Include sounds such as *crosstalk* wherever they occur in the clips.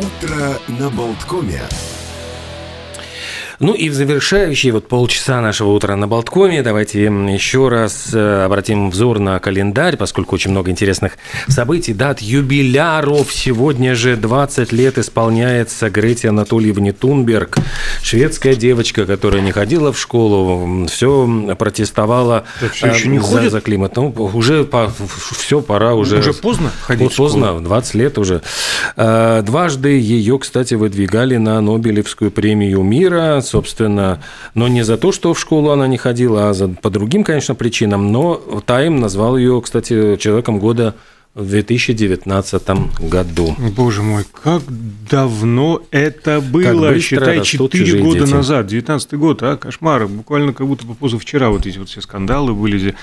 Утро на Болткоме. Ну и в завершающие вот полчаса нашего утра на Болткоме давайте еще раз э, обратим взор на календарь, поскольку очень много интересных событий, дат, юбиляров. Сегодня же 20 лет исполняется Грете Анатольевне Тунберг, шведская девочка, которая не ходила в школу, все протестовала все еще не за, ходит? за климат. Ну, уже по, все, пора уже. Уже поздно ходить в школу? Поздно, 20 лет уже. Э, Дважды ее, кстати, выдвигали на Нобелевскую премию мира, собственно, но не за то, что в школу она не ходила, а за, по другим, конечно, причинам. Но Тайм назвал ее, кстати, человеком года в 2019 году. Боже мой, как давно это было? быстро Считай, растут 4 чужие года дети. назад, 19 год, а, кошмар. Буквально как будто позавчера вот эти вот все скандалы были,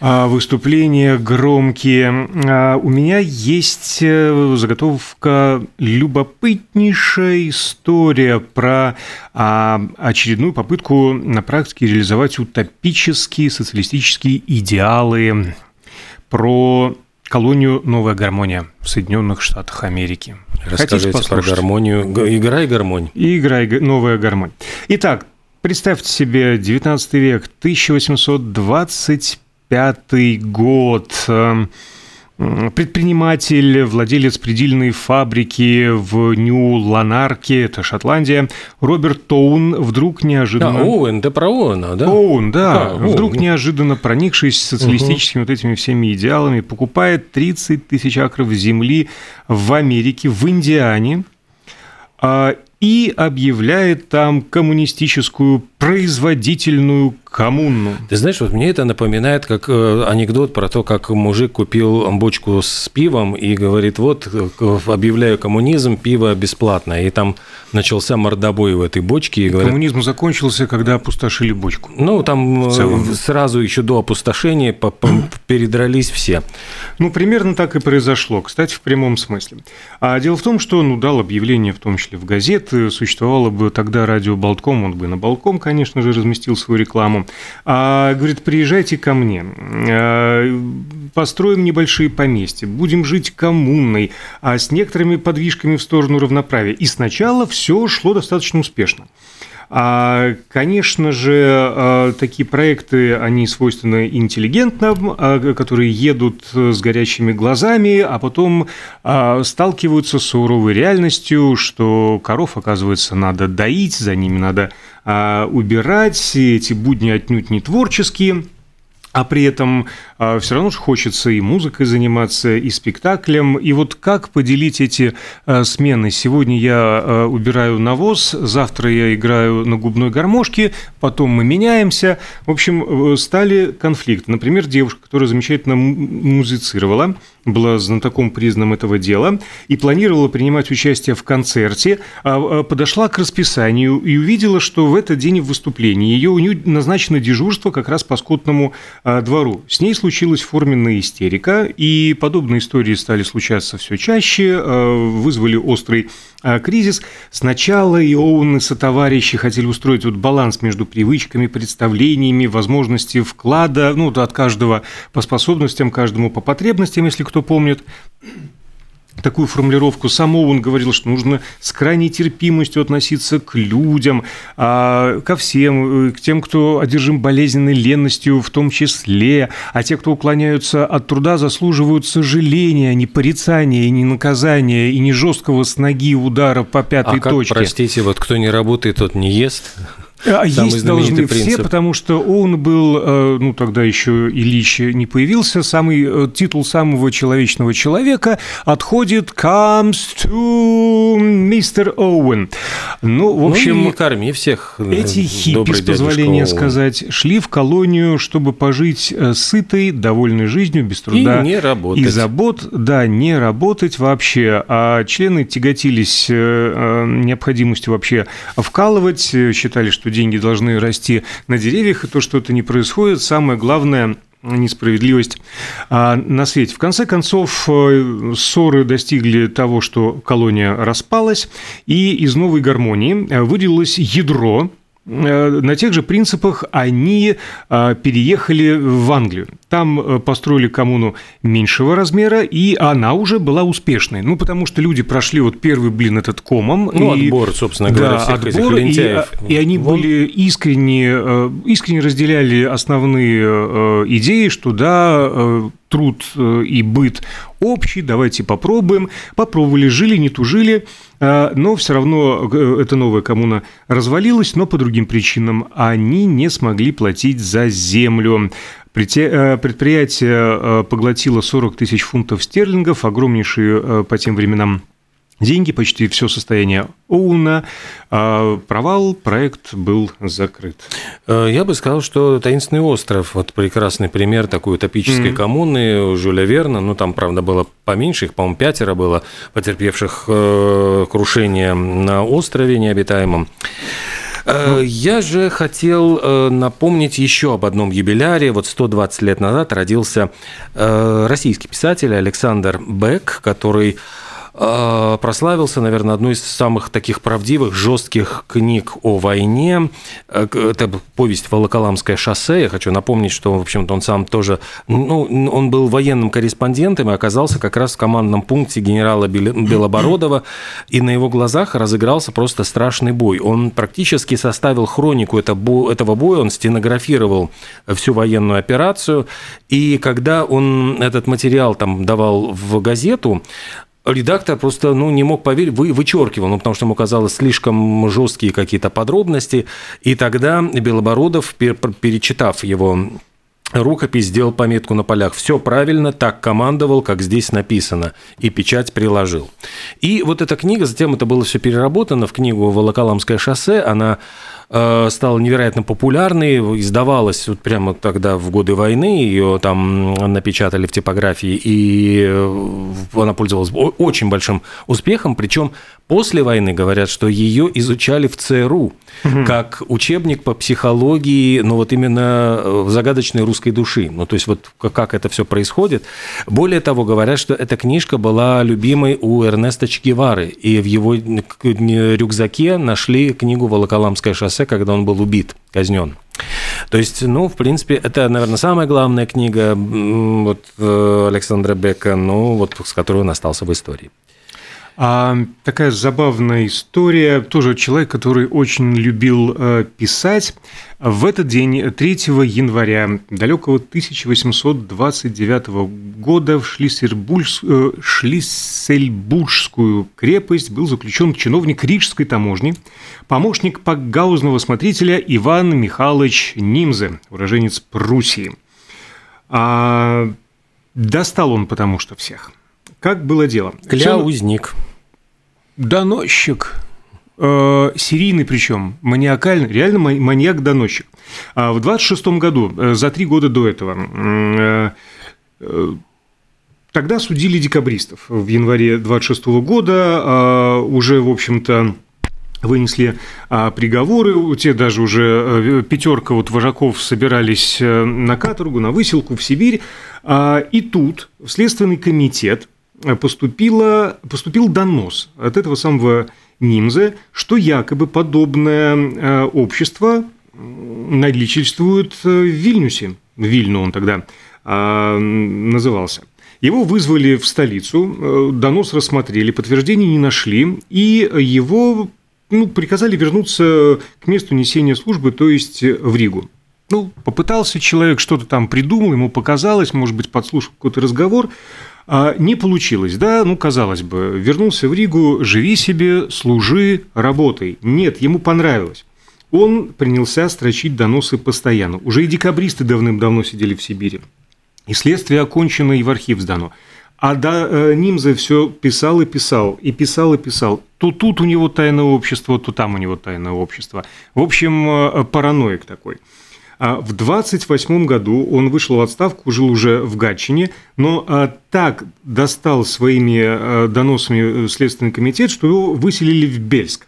выступления громкие. А, У меня есть э, заготовка любопытнейшая история про а, очередную попытку на практике реализовать утопические социалистические идеалы про колонию «Новая гармония» в Соединенных Штатах Америки. Расскажите про гармонию. Игра и гармонь. И играй г- новая гармонь. Итак, представьте себе 19 век, 1825 год. Эм, Предприниматель, владелец предельной фабрики в Нью-Ланарке, это Шотландия, Роберт Тоун вдруг Да, неожиданно... Оуэн, да про Оуэна, да? Оуэн, да, Да, вдруг Оуэн. неожиданно проникшись социалистическими вот этими всеми идеалами, покупает 30 тысяч акров земли в Америке, в Индиане, а, и объявляет там коммунистическую производительную коммуну. Ты знаешь, вот мне это напоминает как э, анекдот про то, как мужик купил бочку с пивом и говорит, вот, э, объявляю коммунизм, пиво бесплатно. И там начался мордобой в этой бочке. И говорят, Коммунизм закончился, когда опустошили бочку. ну, там э, сразу еще до опустошения передрались все. Ну, примерно так и произошло, кстати, в прямом смысле. А дело в том, что ну, дал объявление, в том числе в газеты, существовало бы тогда радио Болтком, он бы на Болтком, конечно же, разместил свою рекламу. А, говорит, приезжайте ко мне, а, построим небольшие поместья, будем жить коммунной, а с некоторыми подвижками в сторону равноправия. И сначала все шло достаточно успешно. А, Конечно же, а, такие проекты, они свойственны интеллигентным, а, которые едут с горящими глазами, а потом сталкиваются с суровой реальностью, что коров, оказывается, надо доить, за ними надо убирать, и эти будни отнюдь не творческие. А при этом все равно же хочется и музыкой заниматься, и спектаклем. И вот как поделить эти а, смены? Сегодня я а, убираю навоз, завтра я играю на губной гармошке, потом мы меняемся. В общем, э, стали конфликты. Например, девушка, которая замечательно музицировала, была знатоком признанным этого дела и планировала принимать участие в концерте, а, а, подошла к расписанию и увидела, что в этот день в выступлении ее у нее назначено дежурство как раз по скотному а, двору. С ней случилась форменная истерика, и подобные истории стали случаться все чаще, а, вызвали острый а, кризис. Сначала и Оуэн и сотоварищи хотели устроить вот баланс между привычками, представлениями, возможности вклада, ну, от каждого по способностям, каждому по потребностям, если кто помнит такую формулировку. Сам Оуэн говорил, что нужно с крайней терпимостью относиться к людям, а, ко всем, э, к тем, кто одержим болезненной ленностью в том числе, а те, кто уклоняются от труда, заслуживают сожаления, а не порицания, и не наказания, и не жесткого с ноги удара по пятой А как, точке. простите, вот кто не работает, тот не ест? А Самый есть должны все, принцип. потому что он был, э, ну тогда еще Ильич не появился, самый э, титул самого человечного человека отходит comes to Mr. Оуэн. Ну, в общем, ну, и корми всех. э, эти хиппи, с позволения сказать, шли в колонию, чтобы пожить сытой, довольной жизнью, без труда. не работать. И забот, да, не работать вообще. А члены тяготились необходимостью вообще вкалывать, считали, что деньги должны расти на деревьях, и то, что это не происходит, самое главное – несправедливость а, на свете. В конце концов, э, ссоры достигли того, что колония распалась, и из новой гармонии э, выделилось ядро, Э, на тех же принципах они переехали в Англию. Там построили коммуну меньшего размера, и она уже была успешной. Ну, потому что люди прошли вот первый блин этот комом. Ну, и, отбор, собственно говоря, да, всех отбор, этих лентяев. И, и они Вон. были искренне, искренне разделяли основные идеи, что да, труд и быт общий, давайте попробуем. Попробовали, жили, не тужили, но все равно эта новая коммуна развалилась, но по другим причинам. Они не смогли платить за землю. Предприятие поглотило 40 тысяч фунтов стерлингов, огромнейшие по тем временам деньги, почти все состояние Оуна. А провал, проект был закрыт. Я бы сказал, что «Таинственный остров» – вот прекрасный пример такой утопической mm-hmm. коммуны Жюля Верна. Ну, там, правда, было поменьше, их, по-моему, пятеро было, потерпевших крушение на острове необитаемом. Я же хотел напомнить еще об одном юбиляре. Вот 120 лет назад родился российский писатель Александр Бек, который прославился, наверное, одной из самых таких правдивых, жестких книг о войне. Это повесть «Волоколамское шоссе». Я хочу напомнить, что, в общем-то, он сам тоже... Ну, он был военным корреспондентом и оказался как раз в командном пункте генерала Белобородова, и на его глазах разыгрался просто страшный бой. Он практически составил хронику этого боя, он стенографировал всю военную операцию, и когда он этот материал там давал в газету, редактор просто ну, не мог поверить, вы, вычеркивал, ну, потому что ему казалось слишком жесткие какие-то подробности. И тогда Белобородов, перечитав его рукопись, сделал пометку на полях. Все правильно, так командовал, как здесь написано. И печать приложил. И вот эта книга, затем это было все переработано в книгу «Волоколамское шоссе». Она стала невероятно популярной, издавалась вот прямо тогда в годы войны, ее там напечатали в типографии, и она пользовалась очень большим успехом, причем после войны говорят, что ее изучали в ЦРУ угу. как учебник по психологии, ну вот именно загадочной русской души, ну то есть вот как это все происходит. Более того, говорят, что эта книжка была любимой у Эрнеста Че Гевары, и в его рюкзаке нашли книгу «Волоколамское шоссе», когда он был убит, казнен. То есть, ну, в принципе, это, наверное, самая главная книга вот, Александра Бека, ну, вот, с которой он остался в истории. А, такая забавная история. Тоже человек, который очень любил э, писать. В этот день, 3 января далекого 1829 года в Шлиссельбургс, э, Шлиссельбургскую крепость был заключен чиновник Рижской таможни, помощник пакгаузного смотрителя Иван Михайлович Нимзе, уроженец Пруссии. А, достал он потому что всех – как было дело? Кляузник. Доносчик. Э, серийный причем, маниакальный, реально маньяк-доносчик. А в 26 году, э, за три года до этого, э, тогда судили декабристов. В январе 26 года уже, в общем-то, вынесли приговоры, те даже уже пятерка вот вожаков собирались на каторгу, на выселку в Сибирь, и тут Следственный комитет поступило, поступил донос от этого самого Нимзе, что якобы подобное э, общество наличествует в Вильнюсе. Вильну он тогда а, назывался. Его вызвали в столицу, э, донос рассмотрели, подтверждений не нашли, и его ну, приказали вернуться к месту несения службы, то есть в Ригу. Ну, попытался человек что-то там придумал, ему показалось, может быть, подслушал какой-то разговор, а не получилось, да, ну, казалось бы, вернулся в Ригу, живи себе, служи, работай. Нет, ему понравилось. Он принялся строчить доносы постоянно. Уже и декабристы давным-давно сидели в Сибири. И следствие окончено, и в архив сдано. А да, э, Нимзе все писал и писал, и писал и писал. То тут у него тайное общество, то там у него тайное общество. В общем, э, параноик такой. А в 28 году он вышел в отставку, жил уже в Гатчине, но а, так достал своими а, доносами Следственный комитет, что его выселили в Бельск.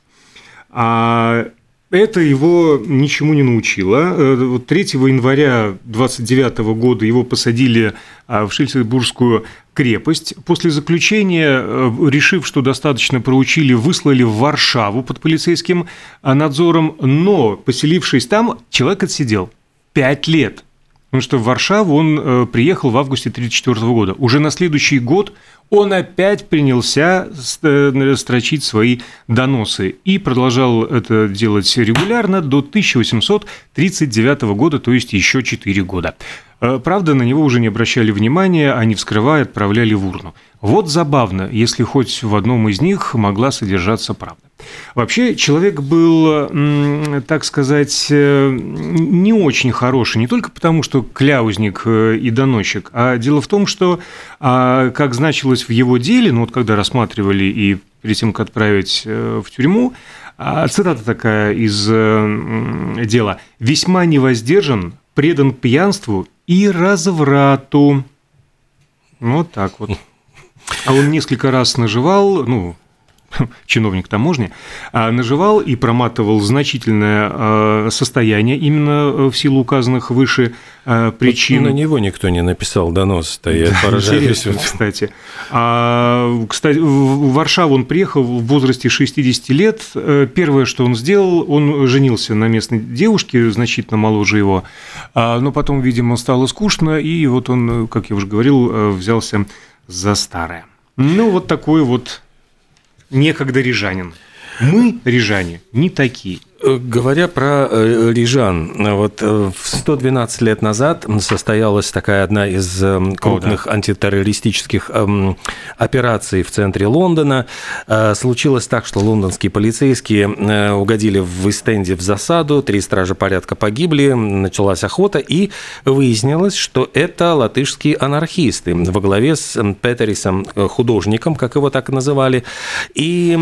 Это его ничему не научило. 3 э, января 29 года его посадили в Шильцебургскую крепость. После заключения, э, решив, что достаточно проучили, выслали в Варшаву под полицейским надзором, но, поселившись там, человек отсидел пять лет. Потому что в Варшаву он э, приехал в августе 1934 года. Уже на следующий год он опять принялся э, строчить свои доносы и продолжал это делать регулярно до 1839 года, то есть еще 4 года. Э, правда, на него уже не обращали внимания, а не вскрывая, отправляли в урну. Вот забавно, если хоть в одном из них могла содержаться правда. Вообще, человек был, так сказать, э, не очень хороший, не только потому, что кляузник э, и доносчик, а дело в том, что, а, как значилось в его деле, ну вот когда рассматривали и перед тем, как отправить в тюрьму, а, цитата такая из дела, «весьма невоздержан, предан пьянству и разврату. Вот так вот. А он несколько раз наживал, ну, *laughs* чиновник таможни, а, наживал и проматывал значительное а, состояние именно э, в силу указанных выше а, причин. на него никто не написал донос-то, я *laughs* поражаюсь. кстати. А, кстати, в Варшаву он приехал в возрасте 60 лет. Э, первое, что он сделал, он женился на местной девушке, значительно моложе его, но потом, видимо, стало скучно, и вот он, как я уже говорил, э, взялся за старое. Ну, вот такой вот некогда рижанин. Мы, рижане, не такие. Э, говоря про э, Рижан, вот э, в 112 лет назад состоялась такая одна из крупных О, да. антитеррористических эм, операций в центре Лондона. Случилось так, что лондонские полицейские угодили в Истенде в засаду, три стража порядка погибли, началась охота, и выяснилось, что это латышские анархисты во главе с Петерисом, художником, как его так называли, и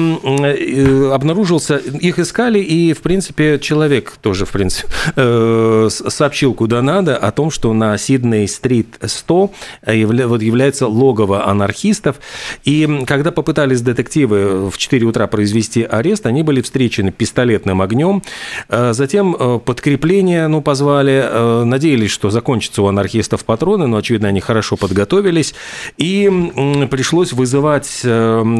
обнаружился, их искали, и в принципе, человек тоже, в принципе, *laughs* э, сообщил куда надо о том, что на Сидней-стрит 100 вот является логово анархистов. И когда попытались детективы в 4 утра произвести арест, они были встречены пистолетным огнем. Э, затем э, подкрепление ну, позвали, надеялись, что закончатся у анархистов патроны, но, очевидно, они хорошо подготовились. И пришлось вызывать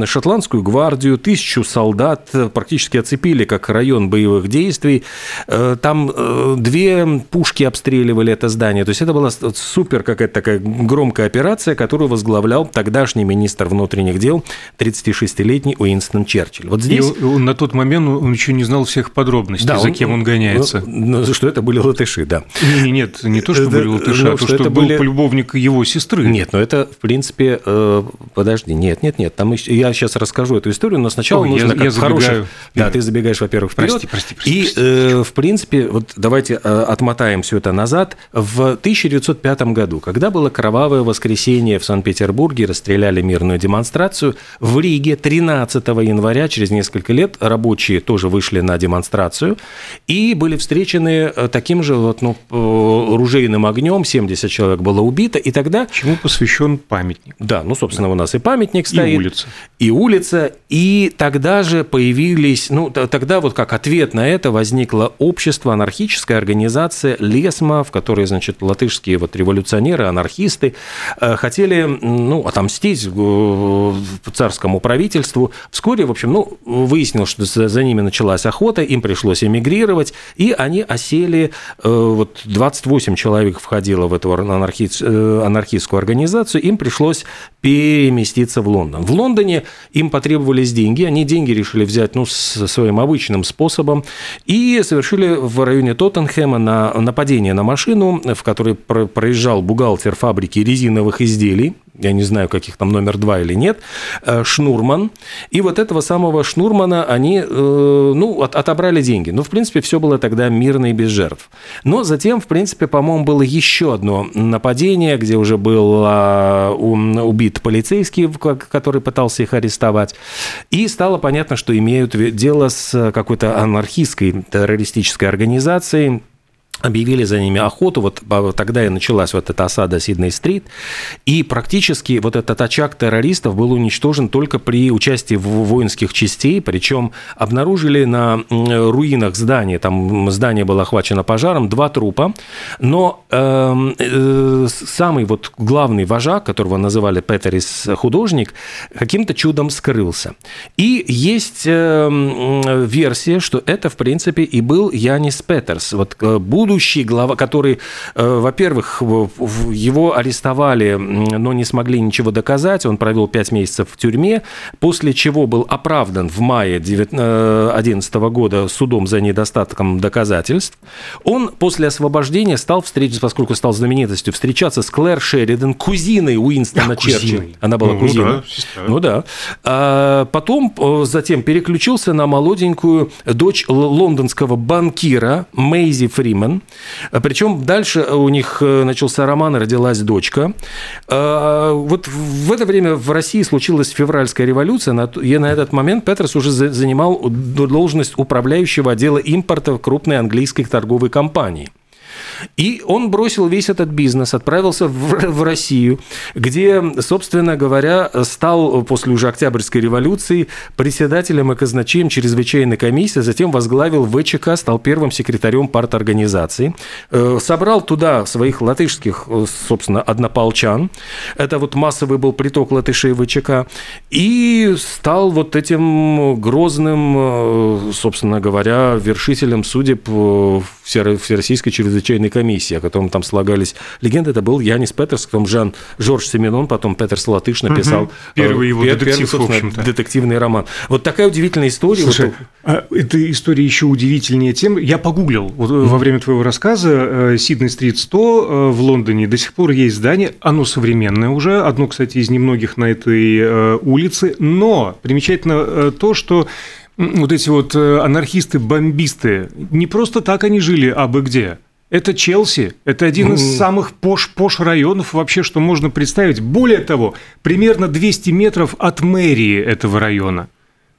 шотландскую гвардию, тысячу солдат, практически оцепили как район боевых боевых действий. Э, там э, две пушки обстреливали это здание. То есть это была супер какая-то такая громкая операция, которую возглавлял тогдашний министр внутренних дел, 36-летний Уинстон Черчилль. Вот здесь... И на тот момент он еще не знал всех подробностей, да, за он, кем он гоняется. Ну, ну, что это были латыши, да. Не, нет, не то, что были латыши, ну, а то, что, что был были... полюбовник его сестры. Нет, но это, в принципе, э, подожди, нет, нет, нет, там я сейчас расскажу эту историю, но сначала Ой, нужно я, как я хороших... Да, ты забегаешь, во-первых, вперед. Прости, прости, прости. И, э, в принципе, вот давайте э, отмотаем все это назад. В 1905 году, когда было кровавое воскресенье в Санкт-Петербурге, расстреляли мирную демонстрацию, в Риге 13 января, через несколько лет, рабочие тоже вышли на демонстрацию и были встречены э, таким же вот, ну, ружейным огнем, 70 человек было убито, и тогда... Чему посвящен памятник? Да, ну, собственно, да. у нас и памятник стоит. И улица. И улица, и тогда же появились, ну, тогда вот как ответ на это возникло общество, анархическая организация Лесма, в которой, значит, латышские вот революционеры, анархисты э, хотели, ну, отомстить э, царскому правительству. Вскоре, в общем, ну, выяснилось, что за ними началась охота, им пришлось эмигрировать, и они осели, э, вот 28 человек входило в эту анархи... анархистскую организацию, им пришлось переместиться в Лондон. В Лондоне им потребовались деньги, они деньги решили взять, ну, своим обычным способом, и совершили в районе Тоттенхэма на нападение на машину, в которой проезжал бухгалтер фабрики резиновых изделий, я не знаю, каких там номер два или нет, э, Шнурман. И вот этого самого Шнурмана они, э, ну, отобрали деньги. Ну, в принципе, все было тогда мирно и без жертв. Но затем, в принципе, по-моему, было еще одно нападение, где уже был а, убит полицейский, который пытался их арестовать. И стало понятно, что имеют дело с какой-то анархистской террористической организацией, объявили за ними охоту, вот тогда и началась вот эта осада Сидней-стрит, и практически вот этот очаг террористов был уничтожен только при участии в воинских частей, причем обнаружили на руинах здания, там здание было охвачено пожаром, два трупа, но э, э, самый вот главный вожак, которого называли Петерис художник, каким-то чудом скрылся. И есть э, версия, что это, в принципе, и был Янис Петерс, вот э, буду будущий глава, который, э, во-первых, его арестовали, но не смогли ничего доказать. Он провел пять месяцев в тюрьме, после чего был оправдан в мае 2011 года судом за недостатком доказательств. Он после освобождения стал встречаться, поскольку стал знаменитостью, встречаться с Клэр Шеридан, кузиной Уинстона а, Черчилля. Она была ну, кузиной. Ну да. А потом э, затем переключился на молоденькую дочь лондонского банкира Мейзи Фриман. Причем дальше у них э, начался роман, родилась дочка. А, вот в это время в России случилась февральская революция, и на этот момент Петерс уже занимал должность управляющего отдела импорта крупной английской торговой компании. И он бросил весь этот бизнес, отправился в, в Россию, где, собственно говоря, стал после уже Октябрьской революции председателем и казначеем чрезвычайной комиссии, затем возглавил ВЧК, стал первым секретарем парторганизации, э, собрал туда своих латышских, э, собственно, однополчан, это вот массовый был приток латышей ВЧК, и стал вот этим грозным, э, собственно говоря, вершителем судеб Всероссийской чрезвычайной комиссии, о котором там слагались легенды. Это был Янис Петерс, потом Жан Жорж Семенон, потом Петерс Латыш написал угу. первый его пер, детектив, первый, в детективный роман. Вот такая удивительная история. Слушай, вот... а эта история еще удивительнее тем, я погуглил вот, mm во время твоего рассказа, э, Сидней-стрит 100 э, в Лондоне до сих пор есть здание, оно современное уже, одно, кстати, из немногих на этой улице, но примечательно то, что вот эти вот анархисты-бомбисты, не просто так они жили абы где. Это Челси. Это один из самых пош-пош районов вообще, что можно представить. Более того, примерно 200 метров от мэрии этого района.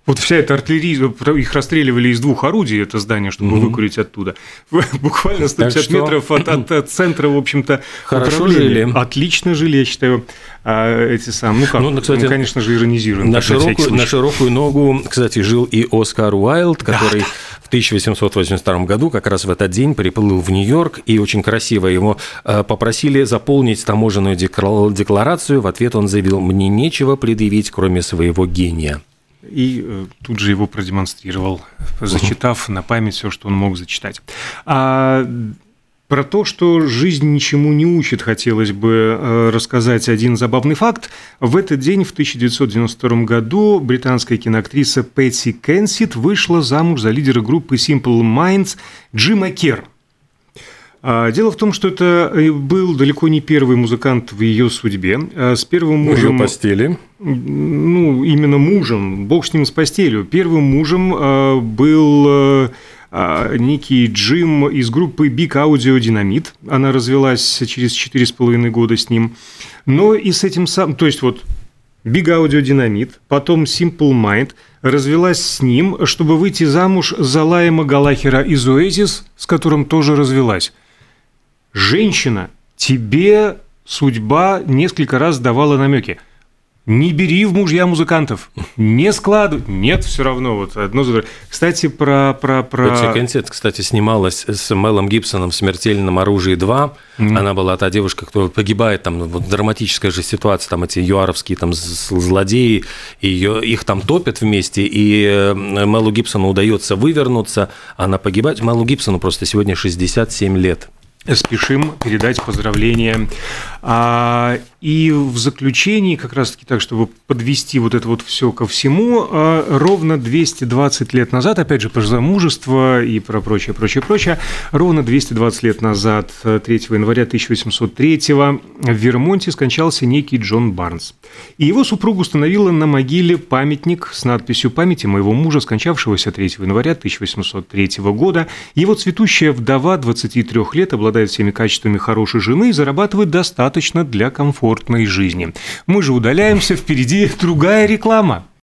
Вот вся эта артиллерия, их расстреливали из двух орудий, это здание, чтобы mm-hmm. выкурить оттуда. *laughs* Буквально 150 что... метров от, от, от центра, в общем-то, Хорошо жили. Отлично жили, я считаю, а, эти самые. Ну, как, ну, кстати, ну, конечно же, иронизируем. На широкую, на широкую ногу, кстати, жил и Оскар Уайлд, который да, 1882 году как раз в этот день приплыл в Нью-Йорк, и очень красиво его а, попросили заполнить таможенную декларацию. В ответ он заявил, мне нечего предъявить, кроме своего гения и э, тут же его продемонстрировал, зачитав на память все, что он мог зачитать. А про то, что жизнь ничему не учит, хотелось бы э, рассказать один забавный факт. В этот день, в 1992 году, британская киноактриса Пэтси Кенсит вышла замуж за лидера группы Simple Minds Джима Керр. А, дело в том, что это э, был далеко не первый музыкант в ее судьбе. А, с первым мужем... Ее постели. Ну, именно мужем. Бог с ним с постелью. Первым мужем а, был некий Джим из группы Big Audio Dynamite. Она развелась через 4,5 года с ним. Но и с этим самым... То есть вот Big Audio Dynamite, потом Simple Mind развелась с ним, чтобы выйти замуж за Лайма Галахера из Oasis, с которым тоже развелась женщина, тебе судьба несколько раз давала намеки. Не бери в мужья музыкантов, не складывай. Нет, все равно вот одно за другое. Кстати, про... про, про... Пэтси Кенсет, кстати, снималась с Мелом Гибсоном в «Смертельном оружии 2». Mm-hmm. Она была та девушка, кто погибает, там вот, драматическая же ситуация, там эти юаровские там злодеи, ее, их там топят вместе, и э, Мелу Гибсону удается вывернуться, она погибает. Мелу Гибсону просто сегодня 67 лет спешим передать поздравления. А, и в заключении, как раз-таки так, чтобы подвести вот это вот все ко всему, а, ровно 220 лет назад, опять же, про замужество и про прочее, прочее, прочее, ровно 220 лет назад, 3 января 1803 в Вермонте скончался некий Джон Барнс. И его супруга установила на могиле памятник с надписью «Памяти моего мужа, скончавшегося 3 января 1803 года». Его цветущая вдова 23 лет обладает всеми качествами хорошей жены и зарабатывает достаточно для комфортной жизни. Мы же удаляемся, впереди другая реклама.